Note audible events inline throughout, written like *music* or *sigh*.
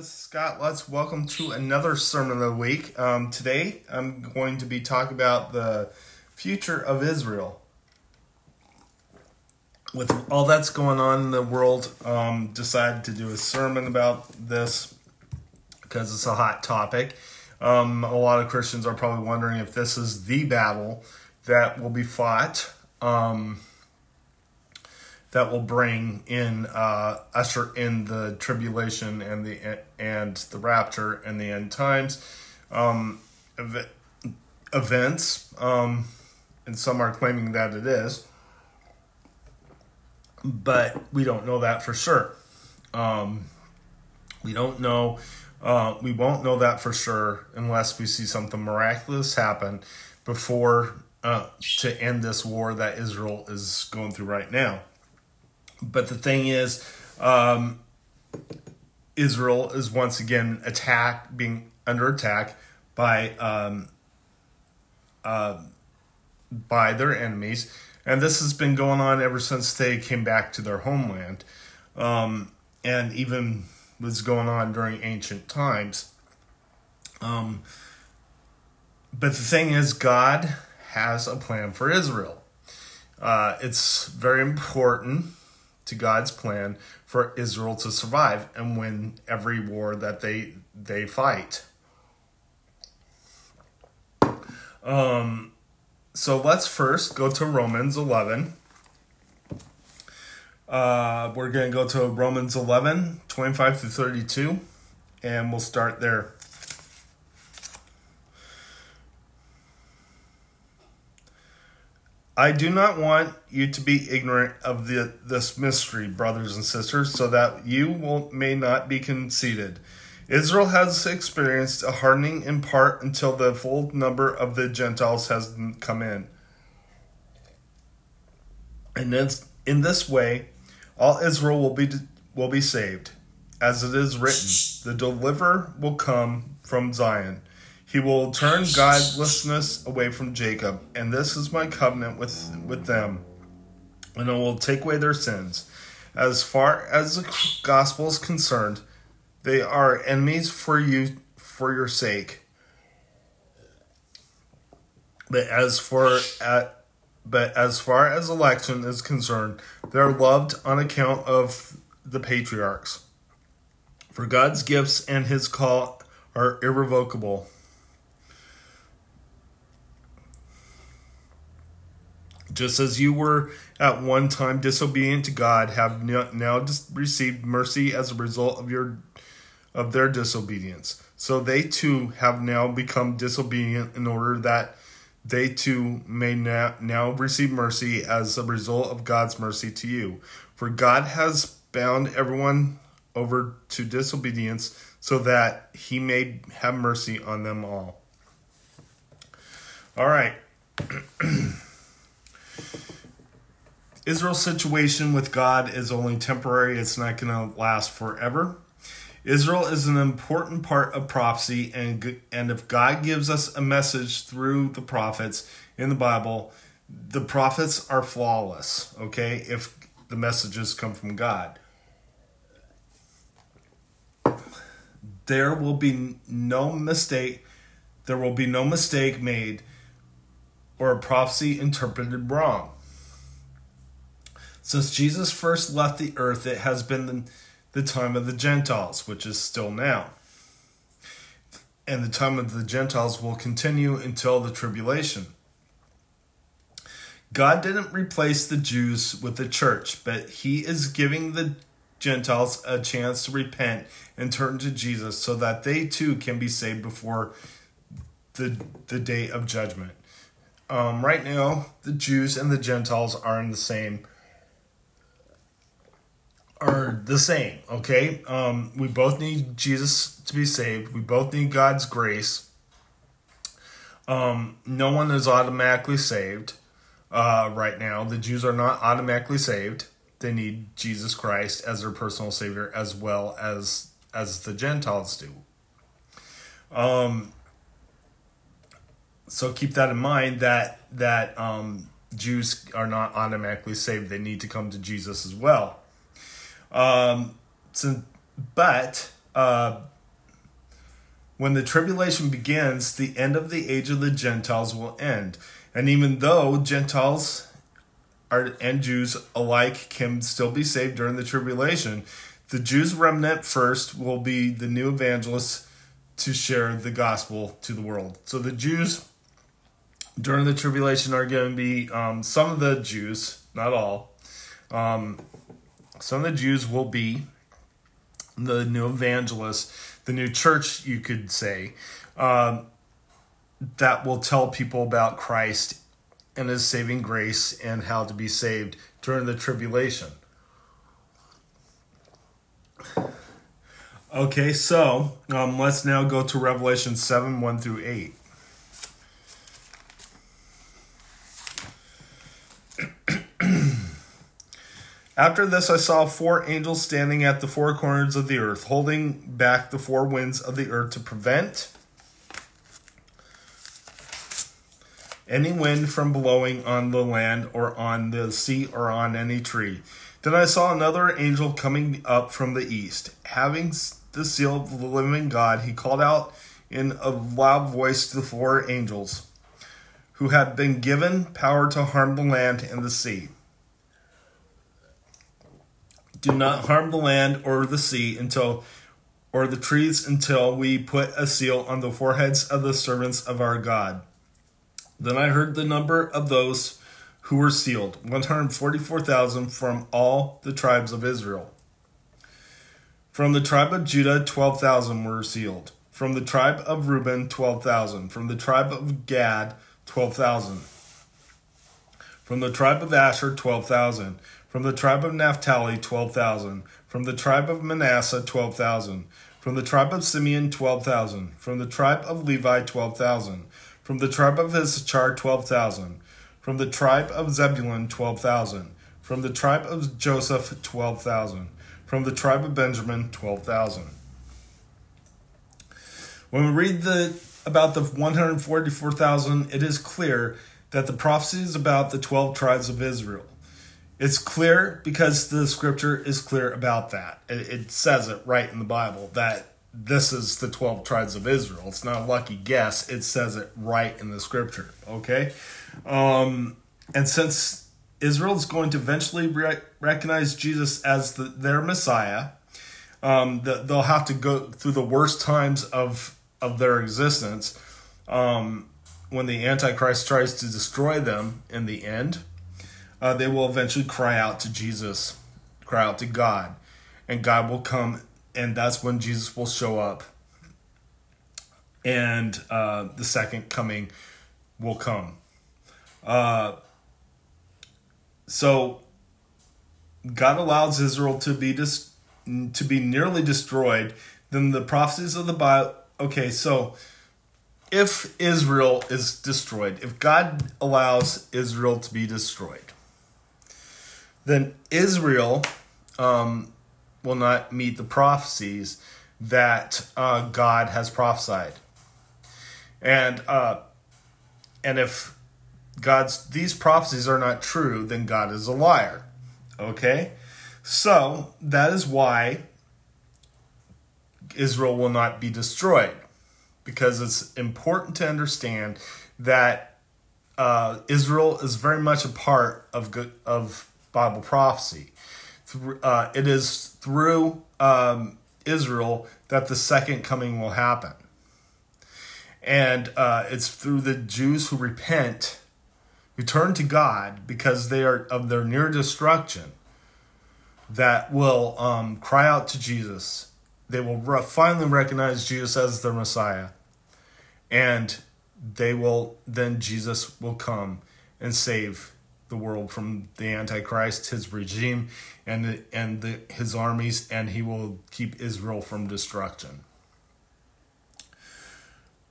this is Scott Lutz. Welcome to another sermon of the week. Um, today, I'm going to be talking about the future of Israel. With all that's going on in the world, um, decided to do a sermon about this because it's a hot topic. Um, a lot of Christians are probably wondering if this is the battle that will be fought. Um, that will bring in uh, usher in the tribulation and the and the rapture and the end times um, ev- events um, and some are claiming that it is. But we don't know that for sure. Um, we don't know uh, we won't know that for sure unless we see something miraculous happen before uh, to end this war that Israel is going through right now but the thing is, um, Israel is once again attacked, being under attack by um, uh, by their enemies, and this has been going on ever since they came back to their homeland, um, and even was going on during ancient times. Um, but the thing is, God has a plan for Israel. Uh, it's very important to God's plan for Israel to survive and win every war that they they fight. Um, so let's first go to Romans 11. Uh, we're going to go to Romans 11, 25 to 32, and we'll start there. I do not want you to be ignorant of the, this mystery, brothers and sisters, so that you will, may not be conceited. Israel has experienced a hardening in part until the full number of the Gentiles has come in. And in this way, all Israel will be will be saved, as it is written, "The deliverer will come from Zion." He will turn godlessness away from Jacob, and this is my covenant with, with them, and I will take away their sins. As far as the gospel is concerned, they are enemies for you for your sake. But as for at but as far as election is concerned, they are loved on account of the patriarchs. For God's gifts and his call are irrevocable. Just as you were at one time disobedient to God, have now received mercy as a result of your of their disobedience. So they too have now become disobedient in order that they too may now, now receive mercy as a result of God's mercy to you. For God has bound everyone over to disobedience so that he may have mercy on them all. All right. *clears throat* Israel's situation with God is only temporary, it's not going to last forever. Israel is an important part of prophecy, and, and if God gives us a message through the prophets in the Bible, the prophets are flawless, okay, if the messages come from God. There will be no mistake, there will be no mistake made or a prophecy interpreted wrong. Since Jesus first left the earth, it has been the, the time of the Gentiles, which is still now. And the time of the Gentiles will continue until the tribulation. God didn't replace the Jews with the church, but He is giving the Gentiles a chance to repent and turn to Jesus so that they too can be saved before the, the day of judgment. Um, right now, the Jews and the Gentiles are in the same are the same, okay? Um, we both need Jesus to be saved. We both need God's grace. Um, no one is automatically saved uh, right now. The Jews are not automatically saved. They need Jesus Christ as their personal savior as well as as the Gentiles do. Um, so keep that in mind that that um, Jews are not automatically saved. They need to come to Jesus as well. Um, so, but uh, when the tribulation begins, the end of the age of the Gentiles will end. And even though Gentiles are, and Jews alike can still be saved during the tribulation, the Jews remnant first will be the new evangelists to share the gospel to the world. So the Jews during the tribulation are going to be um, some of the Jews, not all. Um, some of the Jews will be the new evangelists, the new church, you could say, um, that will tell people about Christ and his saving grace and how to be saved during the tribulation. Okay, so um, let's now go to Revelation 7 1 through 8. After this, I saw four angels standing at the four corners of the earth, holding back the four winds of the earth to prevent any wind from blowing on the land or on the sea or on any tree. Then I saw another angel coming up from the east. Having the seal of the living God, he called out in a loud voice to the four angels who had been given power to harm the land and the sea do not harm the land or the sea until or the trees until we put a seal on the foreheads of the servants of our God. Then I heard the number of those who were sealed 144,000 from all the tribes of Israel. From the tribe of Judah, 12,000 were sealed. From the tribe of Reuben, 12,000. From the tribe of Gad, 12,000. From the tribe of Asher, 12,000 from the tribe of Naphtali, 12,000. From the tribe of Manasseh, 12,000. From the tribe of Simeon, 12,000. From the tribe of Levi, 12,000. From the tribe of Issachar, 12,000. From the tribe of Zebulun, 12,000. From the tribe of Joseph, 12,000. From the tribe of Benjamin, 12,000. When we read the about the 144,000, it is clear that the prophecy is about the 12 tribes of Israel it's clear because the scripture is clear about that. It, it, says it right in the Bible that this is the 12 tribes of Israel. It's not a lucky guess. It says it right in the scripture. Okay? Um, and since Israel is going to eventually re- recognize Jesus as the, their Messiah, um, the, they'll have to go through the worst times of, of their existence um, when the Antichrist tries to destroy them in the end uh, they will eventually cry out to Jesus, cry out to God, and God will come, and that's when Jesus will show up, and uh, the second coming will come. Uh, so God allows Israel to be dis- to be nearly destroyed. Then the prophecies of the Bible. Okay, so if Israel is destroyed, if God allows Israel to be destroyed, then Israel um, will not meet the prophecies that uh, God has prophesied. And uh, and if God's these prophecies are not true, then God is a liar. Okay? So that is why Israel will not be destroyed. Because it's important to understand that uh, Israel is very much a part of of Bible prophecy. Uh, it is through um, Israel that the second coming will happen. And uh, it's through the Jews who repent, who turn to God because they are of their near destruction, that will um, cry out to Jesus. They will re- finally recognize Jesus as their Messiah. And they will, then Jesus will come and save the world from the Antichrist, his regime, and the, and the, his armies, and he will keep Israel from destruction.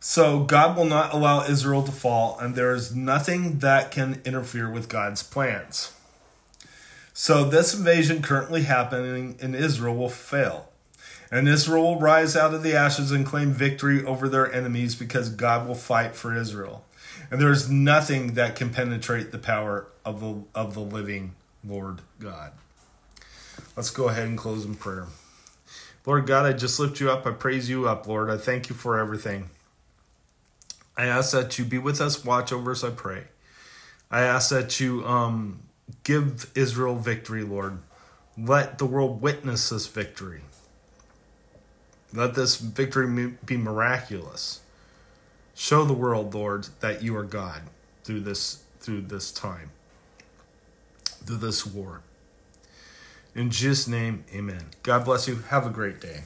So God will not allow Israel to fall, and there is nothing that can interfere with God's plans. So this invasion currently happening in Israel will fail. And Israel will rise out of the ashes and claim victory over their enemies because God will fight for Israel and there is nothing that can penetrate the power of the of the living Lord God. Let's go ahead and close in prayer. Lord God, I just lift you up. I praise you up, Lord. I thank you for everything. I ask that you be with us, watch over us, I pray. I ask that you um, give Israel victory, Lord. Let the world witness this victory. Let this victory be miraculous. Show the world, Lord, that you are God through this through this time, through this war. In Jesus' name, amen. God bless you. Have a great day.